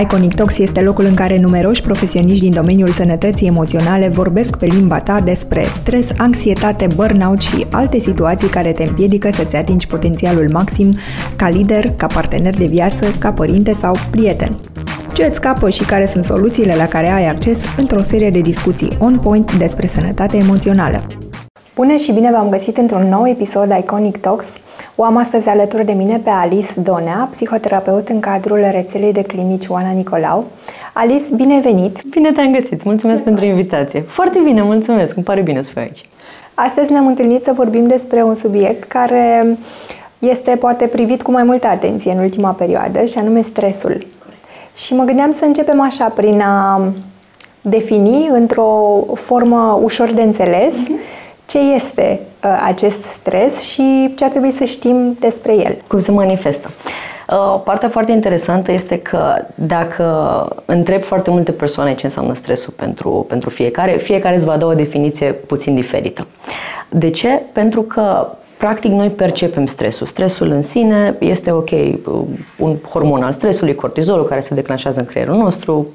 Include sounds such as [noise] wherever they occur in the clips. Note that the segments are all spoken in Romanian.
Iconic Talks este locul în care numeroși profesioniști din domeniul sănătății emoționale vorbesc pe limba ta despre stres, anxietate, burnout și alte situații care te împiedică să-ți atingi potențialul maxim ca lider, ca partener de viață, ca părinte sau prieten. Ce îți scapă și care sunt soluțiile la care ai acces într-o serie de discuții on point despre sănătate emoțională. Bună și bine v-am găsit într-un nou episod Iconic Talks – o am astăzi alături de mine pe Alice Donea, psihoterapeut în cadrul rețelei de clinici Oana Nicolau. Alice, bine venit! Bine te-am găsit! Mulțumesc pentru invitație! Foarte bine, mulțumesc! Îmi pare bine să fiu aici. Astăzi ne-am întâlnit să vorbim despre un subiect care este poate privit cu mai multă atenție în ultima perioadă și anume stresul. Și mă gândeam să începem așa prin a defini într-o formă ușor de înțeles mm-hmm ce este uh, acest stres și ce ar trebui să știm despre el. Cum se manifestă. Uh, partea foarte interesantă este că dacă întreb foarte multe persoane ce înseamnă stresul pentru, pentru fiecare, fiecare îți va da o definiție puțin diferită. De ce? Pentru că Practic, noi percepem stresul. Stresul în sine este ok, un hormon al stresului, cortizolul, care se declanșează în creierul nostru,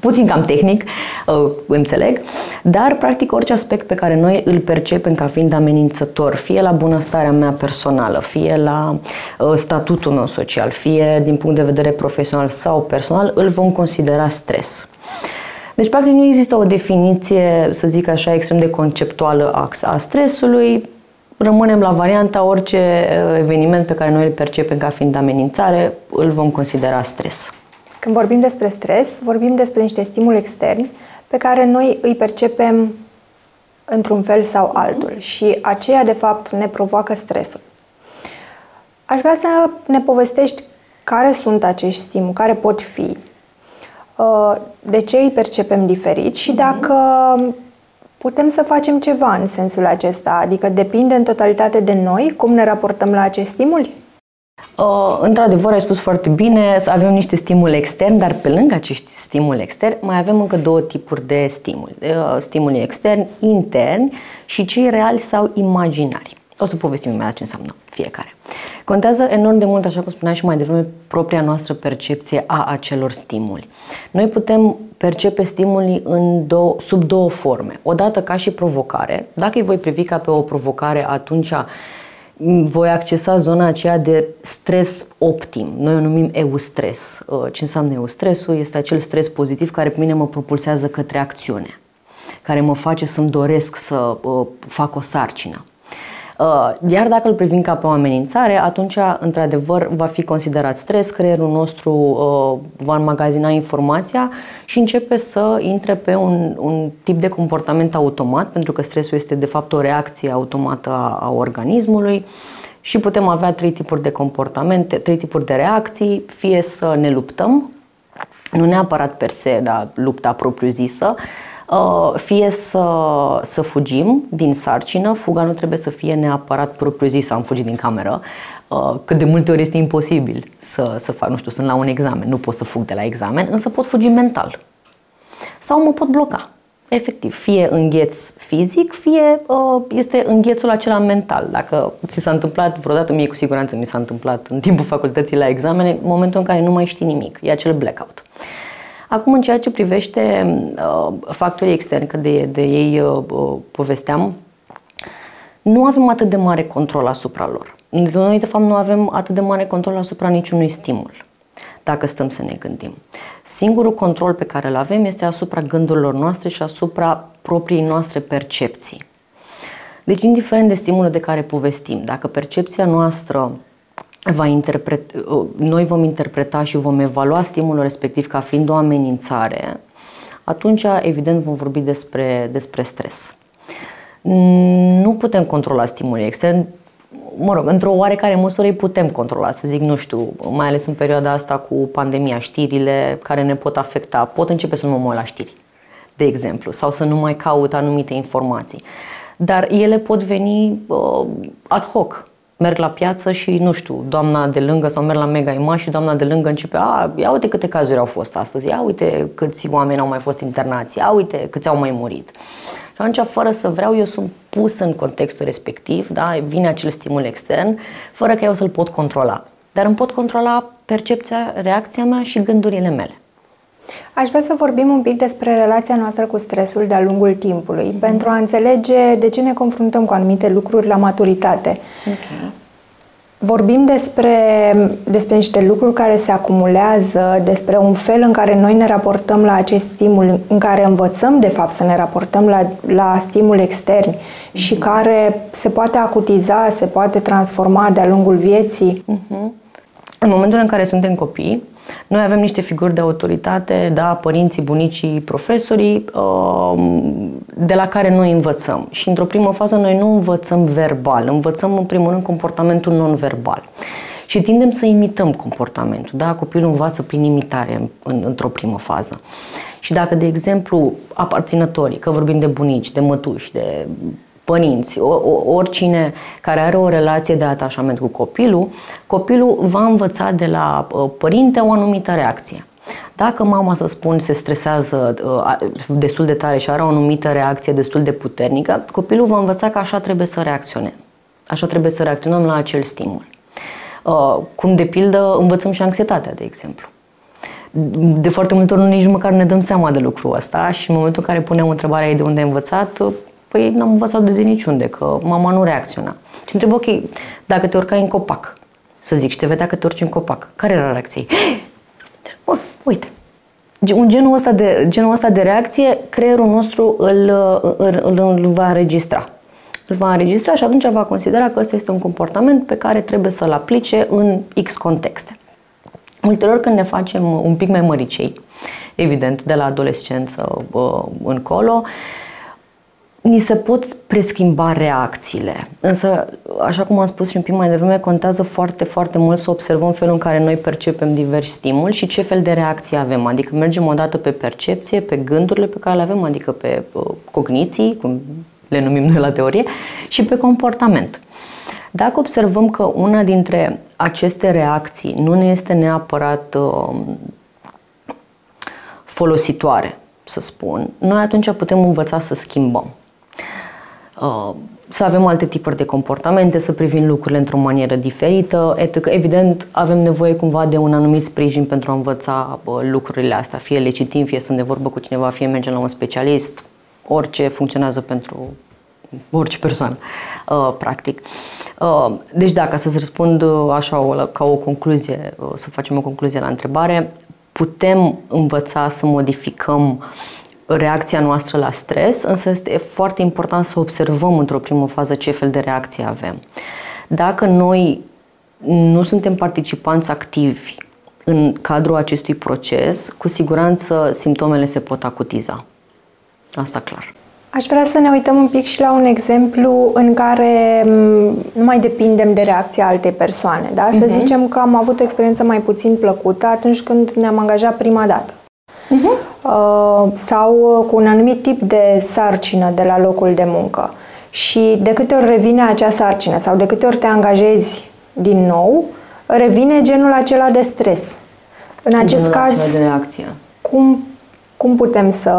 puțin cam tehnic, uh, înțeleg, dar practic orice aspect pe care noi îl percepem ca fiind amenințător, fie la bunăstarea mea personală, fie la uh, statutul meu social, fie din punct de vedere profesional sau personal, îl vom considera stres. Deci, practic, nu există o definiție, să zic așa, extrem de conceptuală a stresului rămânem la varianta orice uh, eveniment pe care noi îl percepem ca fiind amenințare, îl vom considera stres. Când vorbim despre stres, vorbim despre niște stimuli externi pe care noi îi percepem într-un fel sau altul și aceea, de fapt, ne provoacă stresul. Aș vrea să ne povestești care sunt acești stimuli, care pot fi, uh, de ce îi percepem diferit și dacă putem să facem ceva în sensul acesta? Adică depinde în totalitate de noi cum ne raportăm la acest stimul? Uh, într-adevăr, ai spus foarte bine, să avem niște stimuli externi, dar pe lângă acești stimuli externi mai avem încă două tipuri de stimuli. Uh, stimuli externi, interni și cei reali sau imaginari. O să povestim imediat ce înseamnă fiecare. Contează enorm de mult, așa cum spuneam și mai devreme, propria noastră percepție a acelor stimuli. Noi putem percepe stimulii în două, sub două forme. Odată ca și provocare. Dacă îi voi privi ca pe o provocare, atunci voi accesa zona aceea de stres optim. Noi o numim eustres. Uh, ce înseamnă eustresul? Este acel stres pozitiv care pe mine mă propulsează către acțiune, care mă face să-mi doresc să uh, fac o sarcină. Uh, iar dacă îl privim ca pe o amenințare, atunci, într-adevăr, va fi considerat stres, creierul nostru uh, va înmagazina informația și începe să intre pe un, un tip de comportament automat, pentru că stresul este, de fapt, o reacție automată a, a organismului și putem avea trei tipuri de comportamente, trei tipuri de reacții, fie să ne luptăm, nu neapărat per se, dar lupta propriu-zisă, Uh, fie să, să fugim din sarcină, fuga nu trebuie să fie neapărat propriu-zis, am fugit din cameră, uh, cât de multe ori este imposibil să, să fac, nu știu, sunt la un examen, nu pot să fug de la examen, însă pot fugi mental. Sau mă pot bloca, efectiv, fie îngheț fizic, fie uh, este înghețul acela mental. Dacă ți s-a întâmplat vreodată, mie cu siguranță mi s-a întâmplat în timpul facultății la examene, momentul în care nu mai știi nimic, e acel blackout. Acum, în ceea ce privește uh, factorii externi, că de, de ei uh, uh, povesteam, nu avem atât de mare control asupra lor. Noi, de fapt, nu avem atât de mare control asupra niciunui stimul, dacă stăm să ne gândim. Singurul control pe care îl avem este asupra gândurilor noastre și asupra propriei noastre percepții. Deci, indiferent de stimulul de care povestim, dacă percepția noastră va interpret, uh, noi vom interpreta și vom evalua stimulul respectiv ca fiind o amenințare, atunci evident vom vorbi despre, despre stres. Nu putem controla stimulii extern, mă rog, într-o oarecare măsură îi putem controla, să zic, nu știu, mai ales în perioada asta cu pandemia, știrile care ne pot afecta, pot începe să nu mă uit la știri, de exemplu, sau să nu mai caut anumite informații. Dar ele pot veni uh, ad hoc, merg la piață și, nu știu, doamna de lângă sau merg la Mega Image și doamna de lângă începe, a, ia uite câte cazuri au fost astăzi, ia uite câți oameni au mai fost internați, ia uite câți au mai murit. Și atunci, fără să vreau, eu sunt pus în contextul respectiv, da? vine acel stimul extern, fără că eu să-l pot controla. Dar îmi pot controla percepția, reacția mea și gândurile mele. Aș vrea să vorbim un pic despre relația noastră cu stresul de-a lungul timpului, mm-hmm. pentru a înțelege de ce ne confruntăm cu anumite lucruri la maturitate. Okay. Vorbim despre, despre niște lucruri care se acumulează, despre un fel în care noi ne raportăm la acest stimul, în care învățăm, de fapt, să ne raportăm la, la stimul extern mm-hmm. și care se poate acutiza, se poate transforma de-a lungul vieții. Mm-hmm. În momentul în care suntem copii, noi avem niște figuri de autoritate, da, părinții, bunicii, profesorii, um, de la care noi învățăm. Și într-o primă fază noi nu învățăm verbal, învățăm în primul rând comportamentul non-verbal. Și tindem să imităm comportamentul. Da? Copilul învață prin imitare în, în, într-o primă fază. Și dacă, de exemplu, aparținătorii, că vorbim de bunici, de mătuși, de părinți, oricine care are o relație de atașament cu copilul, copilul va învăța de la uh, părinte o anumită reacție. Dacă mama, să spun, se stresează uh, destul de tare și are o anumită reacție destul de puternică, copilul va învăța că așa trebuie să reacționăm. Așa trebuie să reacționăm la acel stimul. Uh, cum, de pildă, învățăm și anxietatea, de exemplu. De foarte multe ori nici măcar nu ne dăm seama de lucrul ăsta și în momentul în care punem întrebarea de unde ai învățat, Păi n-am învățat de niciunde, că mama nu reacționa. Și întreb, ok, dacă te urcai în copac, să zic, și te vedea că te urci în copac, care era reacția [gasps] Bun, uite, un genul ăsta de, genul ăsta de reacție, creierul nostru îl, îl, îl, îl va înregistra. Îl va înregistra și atunci va considera că ăsta este un comportament pe care trebuie să-l aplice în X contexte. Ulterior, când ne facem un pic mai măricei, evident, de la adolescență încolo, ni se pot preschimba reacțiile. Însă, așa cum am spus și un pic mai devreme, contează foarte, foarte mult să observăm felul în care noi percepem diversi stimuli și ce fel de reacție avem. Adică mergem odată pe percepție, pe gândurile pe care le avem, adică pe uh, cogniții, cum le numim noi la teorie, și pe comportament. Dacă observăm că una dintre aceste reacții nu ne este neapărat uh, folositoare, să spun, noi atunci putem învăța să schimbăm. Uh, să avem alte tipuri de comportamente, să privim lucrurile într-o manieră diferită, etc. Evident, avem nevoie cumva de un anumit sprijin pentru a învăța lucrurile astea, fie le citim, fie sunt de vorbă cu cineva, fie mergem la un specialist, orice funcționează pentru orice persoană, uh, practic. Uh, deci, dacă să-ți răspund așa ca o concluzie, să facem o concluzie la întrebare, putem învăța să modificăm reacția noastră la stres, însă este foarte important să observăm într-o primă fază ce fel de reacție avem. Dacă noi nu suntem participanți activi în cadrul acestui proces, cu siguranță simptomele se pot acutiza. Asta clar. Aș vrea să ne uităm un pic și la un exemplu în care nu mai depindem de reacția altei persoane. Da? Să uh-huh. zicem că am avut o experiență mai puțin plăcută atunci când ne-am angajat prima dată uh-huh. sau cu un anumit tip de sarcină de la locul de muncă. Și de câte ori revine acea sarcină sau de câte ori te angajezi din nou, revine genul acela de stres. În acest genul caz, de reacție. Cum, cum putem să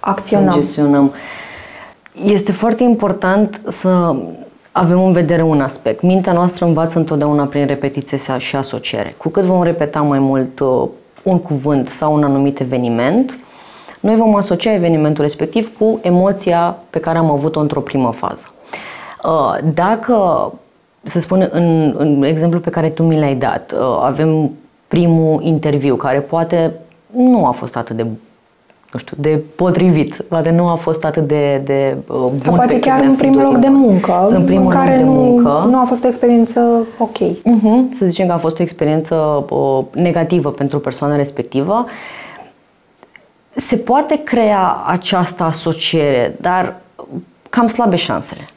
acționăm? Să gestionăm. Este foarte important să avem în vedere un aspect. Mintea noastră învață întotdeauna prin repetiție și asociere. Cu cât vom repeta mai mult uh, un cuvânt sau un anumit eveniment, noi vom asocia evenimentul respectiv cu emoția pe care am avut-o într-o primă fază. Uh, dacă, să spun în, în exemplu pe care tu mi l-ai dat, uh, avem primul interviu care poate nu a fost atât de nu știu, de potrivit. Poate nu a fost atât de, de uh, bun. Sau poate chiar în primul loc de muncă, în, primul în care loc de nu, muncă. nu a fost o experiență ok. Uh-huh, să zicem că a fost o experiență uh, negativă pentru persoana respectivă. Se poate crea această asociere, dar cam slabe șansele.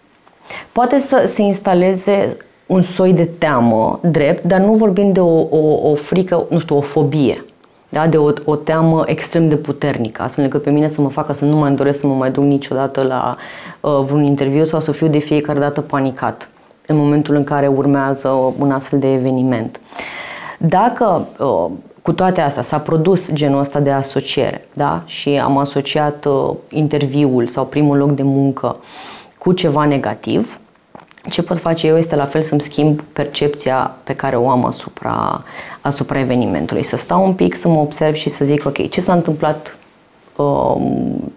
Poate să se instaleze un soi de teamă drept, dar nu vorbim de o, o, o frică, nu știu, o fobie da? de o, o teamă extrem de puternică, astfel încât pe mine să mă facă să nu mai doresc să mă mai duc niciodată la uh, vreun interviu sau să fiu de fiecare dată panicat în momentul în care urmează un astfel de eveniment. Dacă uh, cu toate astea s-a produs genul ăsta de asociere da? și am asociat uh, interviul sau primul loc de muncă cu ceva negativ, ce pot face eu este la fel să-mi schimb percepția pe care o am asupra, asupra evenimentului. Să stau un pic, să mă observ și să zic, ok, ce s-a întâmplat um,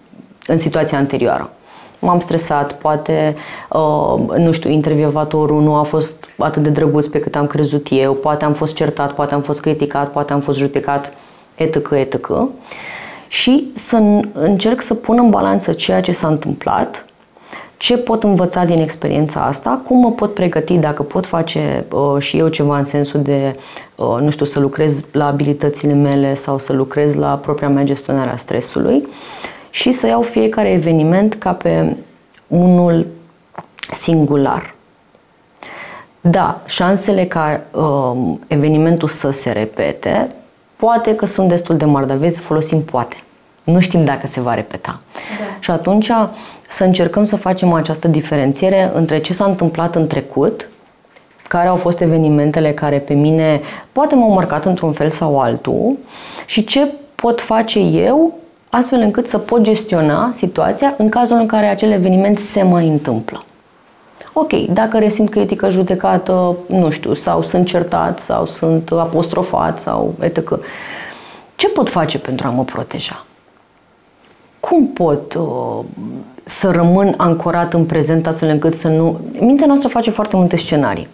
în situația anterioară? M-am stresat, poate, uh, nu știu, intervievatorul nu a fost atât de drăguț pe cât am crezut eu, poate am fost certat, poate am fost criticat, poate am fost judecat, etc., etc. Și să încerc să pun în balanță ceea ce s-a întâmplat ce pot învăța din experiența asta, cum mă pot pregăti dacă pot face uh, și eu ceva în sensul de, uh, nu știu, să lucrez la abilitățile mele sau să lucrez la propria mea gestionare a stresului și să iau fiecare eveniment ca pe unul singular. Da, șansele ca uh, evenimentul să se repete, poate că sunt destul de mari, dar vezi, folosim poate. Nu știm dacă se va repeta. Da. Și atunci să încercăm să facem această diferențiere între ce s-a întâmplat în trecut, care au fost evenimentele care pe mine poate m-au marcat într-un fel sau altul și ce pot face eu astfel încât să pot gestiona situația în cazul în care acel eveniment se mai întâmplă. Ok, dacă resimt critică judecată, nu știu, sau sunt certat, sau sunt apostrofat, sau etc. Ce pot face pentru a mă proteja? Cum pot uh, să rămân ancorat în prezent astfel încât să nu... Mintea noastră face foarte multe scenarii.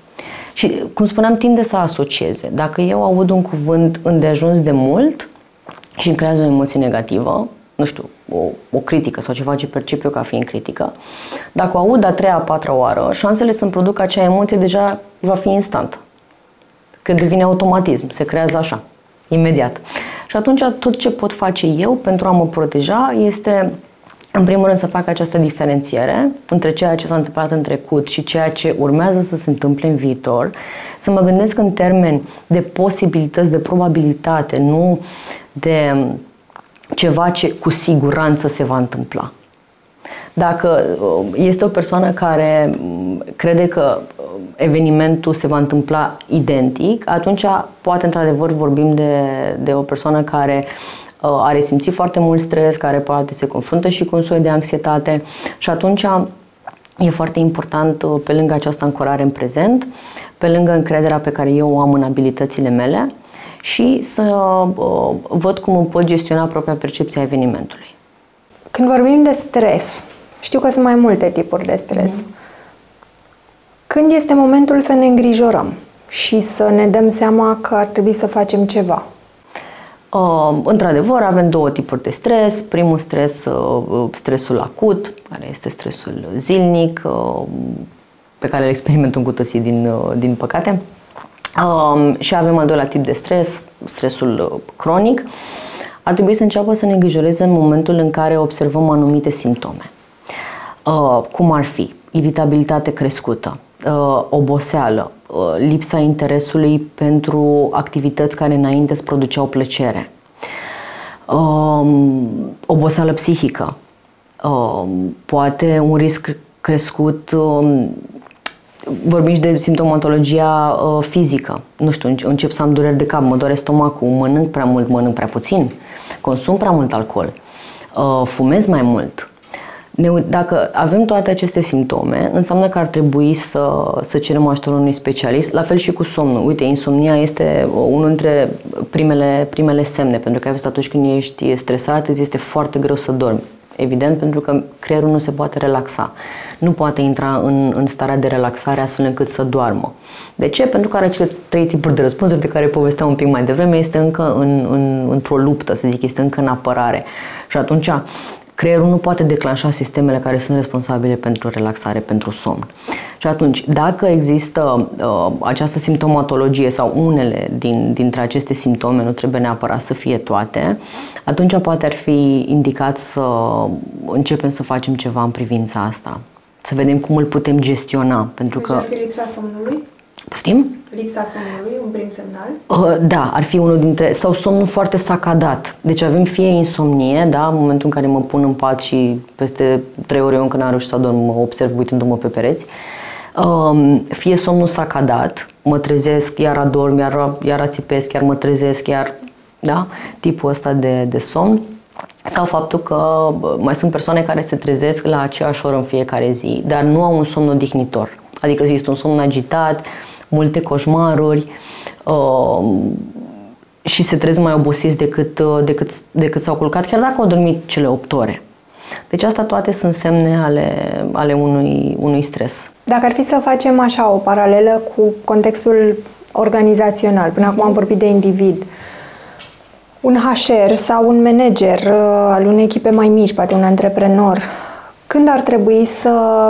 Și, cum spuneam, tinde să asocieze. Dacă eu aud un cuvânt îndeajuns de mult și îmi creează o emoție negativă, nu știu, o, o critică sau ceva ce percep eu ca fiind critică, dacă o aud a treia, a patra oară, șansele să-mi producă acea emoție deja va fi instant. Că devine automatism, se creează așa, imediat. Și atunci tot ce pot face eu pentru a mă proteja este în primul rând să fac această diferențiere între ceea ce s-a întâmplat în trecut și ceea ce urmează să se întâmple în viitor, să mă gândesc în termeni de posibilități, de probabilitate, nu de ceva ce cu siguranță se va întâmpla. Dacă uh, este o persoană care mm, crede că uh, evenimentul se va întâmpla identic, atunci poate într-adevăr vorbim de, de o persoană care uh, are simțit foarte mult stres, care poate se confruntă și cu un soi de anxietate și atunci e foarte important pe lângă această ancorare în prezent, pe lângă încrederea pe care eu o am în abilitățile mele și să uh, văd cum îmi pot gestiona propria percepție a evenimentului. Când vorbim de stres, știu că sunt mai multe tipuri de stres. Mm. Când este momentul să ne îngrijorăm și să ne dăm seama că ar trebui să facem ceva? Uh, într-adevăr, avem două tipuri de stres. Primul stres, uh, stresul acut, care este stresul zilnic, uh, pe care îl experimentăm cu toții din, uh, din păcate. Uh, și avem al doilea tip de stres, stresul uh, cronic. Ar trebui să înceapă să ne îngrijoreze în momentul în care observăm anumite simptome. Uh, cum ar fi iritabilitate crescută, uh, oboseală, uh, lipsa interesului pentru activități care înainte îți produceau plăcere, uh, oboseală psihică, uh, poate un risc crescut uh, vorbim și de simptomatologia uh, fizică. Nu știu, încep să am dureri de cap, mă doare stomacul, mănânc prea mult, mănânc prea puțin, consum prea mult alcool, uh, fumez mai mult, ne, dacă avem toate aceste simptome, înseamnă că ar trebui să, să cerem ajutorul unui specialist, la fel și cu somnul. Uite, insomnia este unul dintre primele, primele semne, pentru că atunci când ești stresat, îți este foarte greu să dormi. Evident, pentru că creierul nu se poate relaxa. Nu poate intra în, în starea de relaxare astfel încât să doarmă. De ce? Pentru că are cele trei tipuri de răspunsuri de care povesteam un pic mai devreme. Este încă în, în, într-o luptă, să zic, este încă în apărare. Și atunci creierul nu poate declanșa sistemele care sunt responsabile pentru relaxare, pentru somn. Și atunci, dacă există uh, această simptomatologie sau unele din, dintre aceste simptome, nu trebuie neapărat să fie toate, atunci poate ar fi indicat să începem să facem ceva în privința asta. Să vedem cum îl putem gestiona. Pentru deci că... ar fi lipsa somnului? Poftim? Lipsa somnului, un prim semnal? Uh, da, ar fi unul dintre... Sau somnul foarte sacadat. Deci avem fie insomnie, da, în momentul în care mă pun în pat și peste trei ore eu încă n-am reușit să dorm, mă observ uitându-mă pe pereți. Um, fie somnul sacadat, mă trezesc, iar adorm, iar, iar ațipesc, iar mă trezesc, iar... Da? Tipul ăsta de, de somn sau faptul că mai sunt persoane care se trezesc la aceeași oră în fiecare zi, dar nu au un somn odihnitor Adică este un somn agitat, multe coșmaruri uh, și se trezesc mai obosiți decât, uh, decât, decât s-au culcat, chiar dacă au dormit cele 8 ore. Deci asta toate sunt semne ale, ale unui, unui stres. Dacă ar fi să facem așa o paralelă cu contextul organizațional, până acum am vorbit de individ, un HR sau un manager uh, al unei echipe mai mici, poate un antreprenor, când ar trebui să,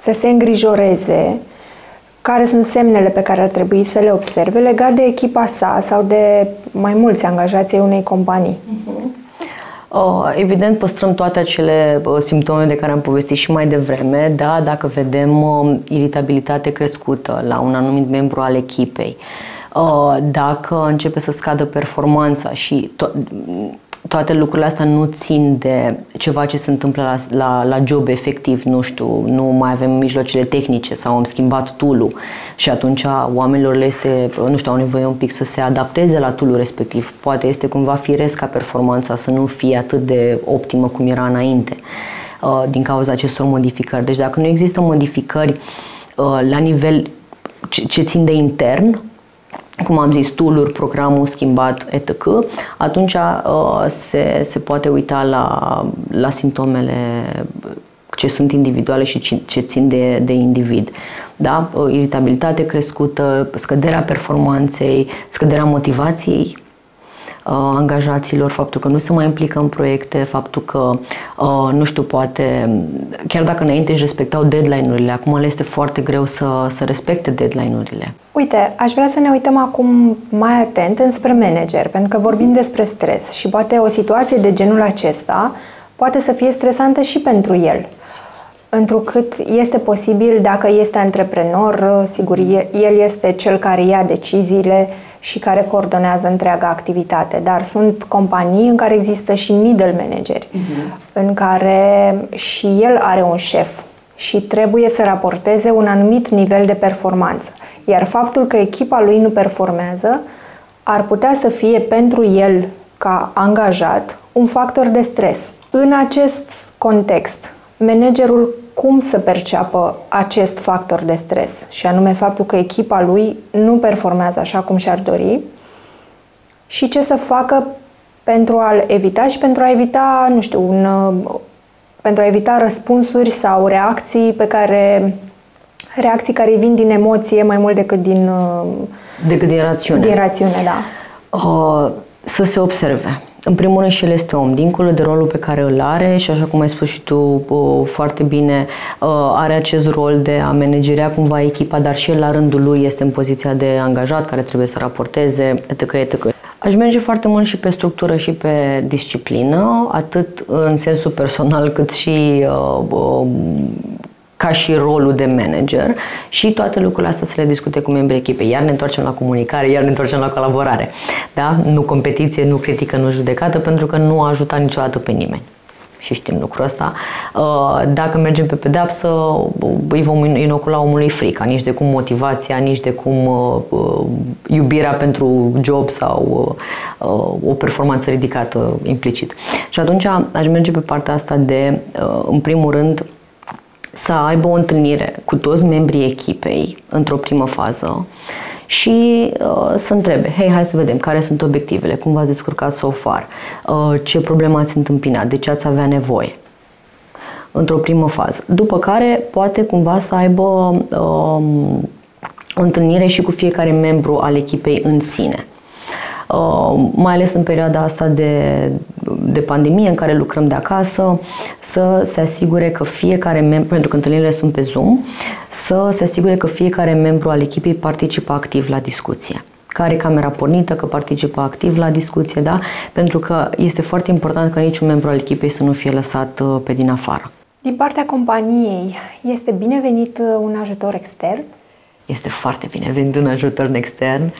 să se îngrijoreze, care sunt semnele pe care ar trebui să le observe legat de echipa sa sau de mai mulți angajații unei companii? Uh-huh. Evident, păstrăm toate acele simptome de care am povestit și mai devreme, da, dacă vedem iritabilitate crescută la un anumit membru al echipei, dacă începe să scadă performanța și to- toate lucrurile astea nu țin de ceva ce se întâmplă la, la, la job efectiv, nu știu, nu mai avem mijloacele tehnice sau am schimbat tool și atunci oamenilor le este, nu știu, au nevoie un pic să se adapteze la tool respectiv. Poate este cumva firesc ca performanța să nu fie atât de optimă cum era înainte uh, din cauza acestor modificări. Deci dacă nu există modificări uh, la nivel ce țin de intern, cum am zis, tool programul schimbat, etc., atunci uh, se, se poate uita la, la simptomele ce sunt individuale și ce țin de, de individ. Da? Uh, iritabilitate crescută, scăderea performanței, scăderea motivației Uh, angajaților, faptul că nu se mai implică în proiecte, faptul că, uh, nu știu, poate, chiar dacă înainte își respectau deadline-urile, acum le este foarte greu să, să respecte deadline-urile. Uite, aș vrea să ne uităm acum mai atent înspre manager, pentru că vorbim despre stres și poate o situație de genul acesta poate să fie stresantă și pentru el. Întrucât este posibil, dacă este antreprenor, sigur, el este cel care ia deciziile și care coordonează întreaga activitate, dar sunt companii în care există și middle manageri, uh-huh. în care și el are un șef și trebuie să raporteze un anumit nivel de performanță. Iar faptul că echipa lui nu performează ar putea să fie pentru el ca angajat un factor de stres. În acest context, managerul cum să perceapă acest factor de stres și anume faptul că echipa lui nu performează așa cum și-ar dori și ce să facă pentru a-l evita și pentru a evita, nu știu, un, pentru a evita răspunsuri sau reacții pe care reacții care vin din emoție mai mult decât din decât din rațiune. Din rațiune, da. Uh, să se observe în primul rând și el este om, dincolo de rolul pe care îl are și așa cum ai spus și tu foarte bine, are acest rol de a manageria cumva echipa, dar și el la rândul lui este în poziția de angajat care trebuie să raporteze, etc. etc. Aș merge foarte mult și pe structură și pe disciplină, atât în sensul personal cât și uh, ca și rolul de manager și toate lucrurile astea să le discute cu membrii echipei. Iar ne întoarcem la comunicare, iar ne întoarcem la colaborare. Da? Nu competiție, nu critică, nu judecată, pentru că nu a ajutat niciodată pe nimeni și știm lucrul ăsta. Uh, dacă mergem pe pedepsă, îi vom inocula omului frica, nici de cum motivația, nici de cum uh, uh, iubirea pentru job sau o performanță ridicată implicit. Și atunci aș merge pe partea asta de, în primul rând, să aibă o întâlnire cu toți membrii echipei într-o primă fază și uh, să întrebe, hei, hai să vedem care sunt obiectivele, cum v-ați descurcat so far, uh, ce probleme ați întâmpinat, de ce ați avea nevoie într-o primă fază. După care poate cumva să aibă um, o întâlnire și cu fiecare membru al echipei în sine. Uh, mai ales în perioada asta de, de pandemie în care lucrăm de acasă, să se asigure că fiecare membru, pentru că întâlnirile sunt pe Zoom, să se asigure că fiecare membru al echipei participă activ la discuție că are camera pornită, că participă activ la discuție, da? Pentru că este foarte important ca niciun membru al echipei să nu fie lăsat uh, pe din afară. Din partea companiei, este binevenit uh, un ajutor extern? Este foarte binevenit un ajutor extern.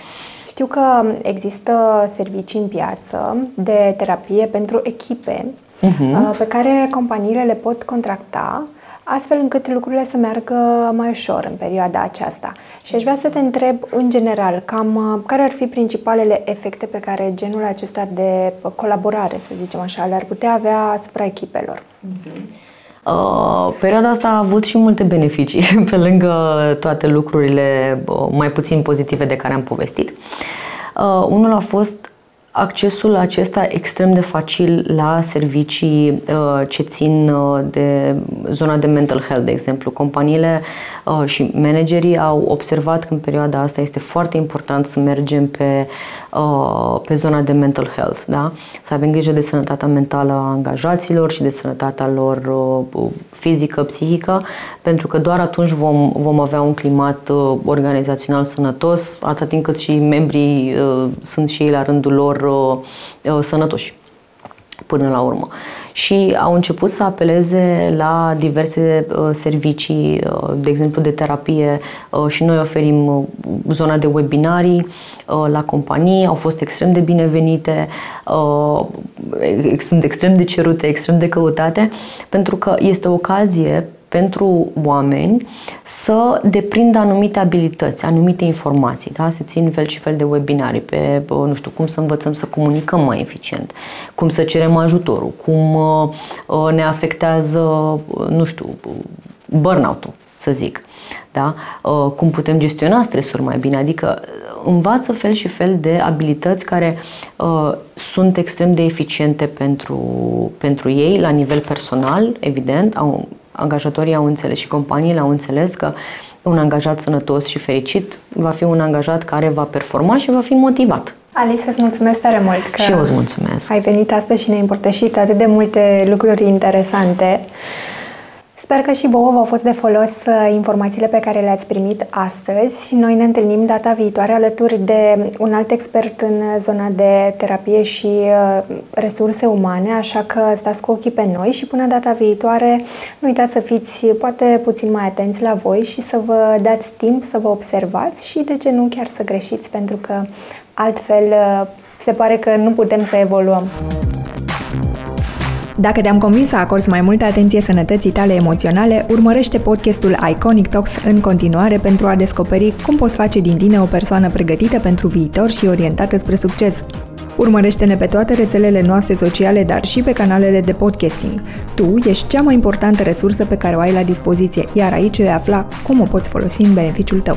Știu că există servicii în piață de terapie pentru echipe uh-huh. pe care companiile le pot contracta astfel încât lucrurile să meargă mai ușor în perioada aceasta. Și aș vrea să te întreb, în general, cam uh, care ar fi principalele efecte pe care genul acesta de colaborare, să zicem așa, le-ar putea avea asupra echipelor? Uh-huh. Uh, perioada asta a avut și multe beneficii, [laughs] pe lângă toate lucrurile uh, mai puțin pozitive de care am povestit. Uh, unul a fost accesul acesta extrem de facil la servicii uh, ce țin uh, de zona de mental health, de exemplu. Companiile uh, și managerii au observat că în perioada asta este foarte important să mergem pe, pe zona de mental health, da? să avem grijă de sănătatea mentală a angajaților și de sănătatea lor fizică, psihică, pentru că doar atunci vom, vom avea un climat organizațional sănătos, atât timp cât și membrii sunt și ei la rândul lor uh, sănătoși până la urmă. Și au început să apeleze la diverse uh, servicii, uh, de exemplu de terapie uh, și noi oferim uh, zona de webinarii uh, la companii, au fost extrem de binevenite, uh, sunt extrem de cerute, extrem de căutate, pentru că este o ocazie pentru oameni să deprindă anumite abilități, anumite informații. Da? Se țin fel și fel de webinarii pe, nu știu, cum să învățăm să comunicăm mai eficient, cum să cerem ajutorul, cum uh, ne afectează, nu știu, burnout-ul, să zic. Da? Uh, cum putem gestiona stresul mai bine, adică învață fel și fel de abilități care uh, sunt extrem de eficiente pentru, pentru ei la nivel personal, evident, au angajatorii au înțeles și companiile au înțeles că un angajat sănătos și fericit va fi un angajat care va performa și va fi motivat. Alice, îți mulțumesc tare mult că și eu îți mulțumesc. ai venit astăzi și ne-ai împărtășit atât de multe lucruri interesante. Sper că și vouă v-au fost de folos uh, informațiile pe care le-ați primit astăzi. Noi ne întâlnim data viitoare alături de un alt expert în zona de terapie și uh, resurse umane, așa că stați cu ochii pe noi și până data viitoare nu uitați să fiți poate puțin mai atenți la voi și să vă dați timp să vă observați și de ce nu chiar să greșiți, pentru că altfel uh, se pare că nu putem să evoluăm. Dacă te-am convins să acorzi mai multă atenție sănătății tale emoționale, urmărește podcastul Iconic Talks în continuare pentru a descoperi cum poți face din tine o persoană pregătită pentru viitor și orientată spre succes. Urmărește-ne pe toate rețelele noastre sociale, dar și pe canalele de podcasting. Tu ești cea mai importantă resursă pe care o ai la dispoziție, iar aici vei afla cum o poți folosi în beneficiul tău.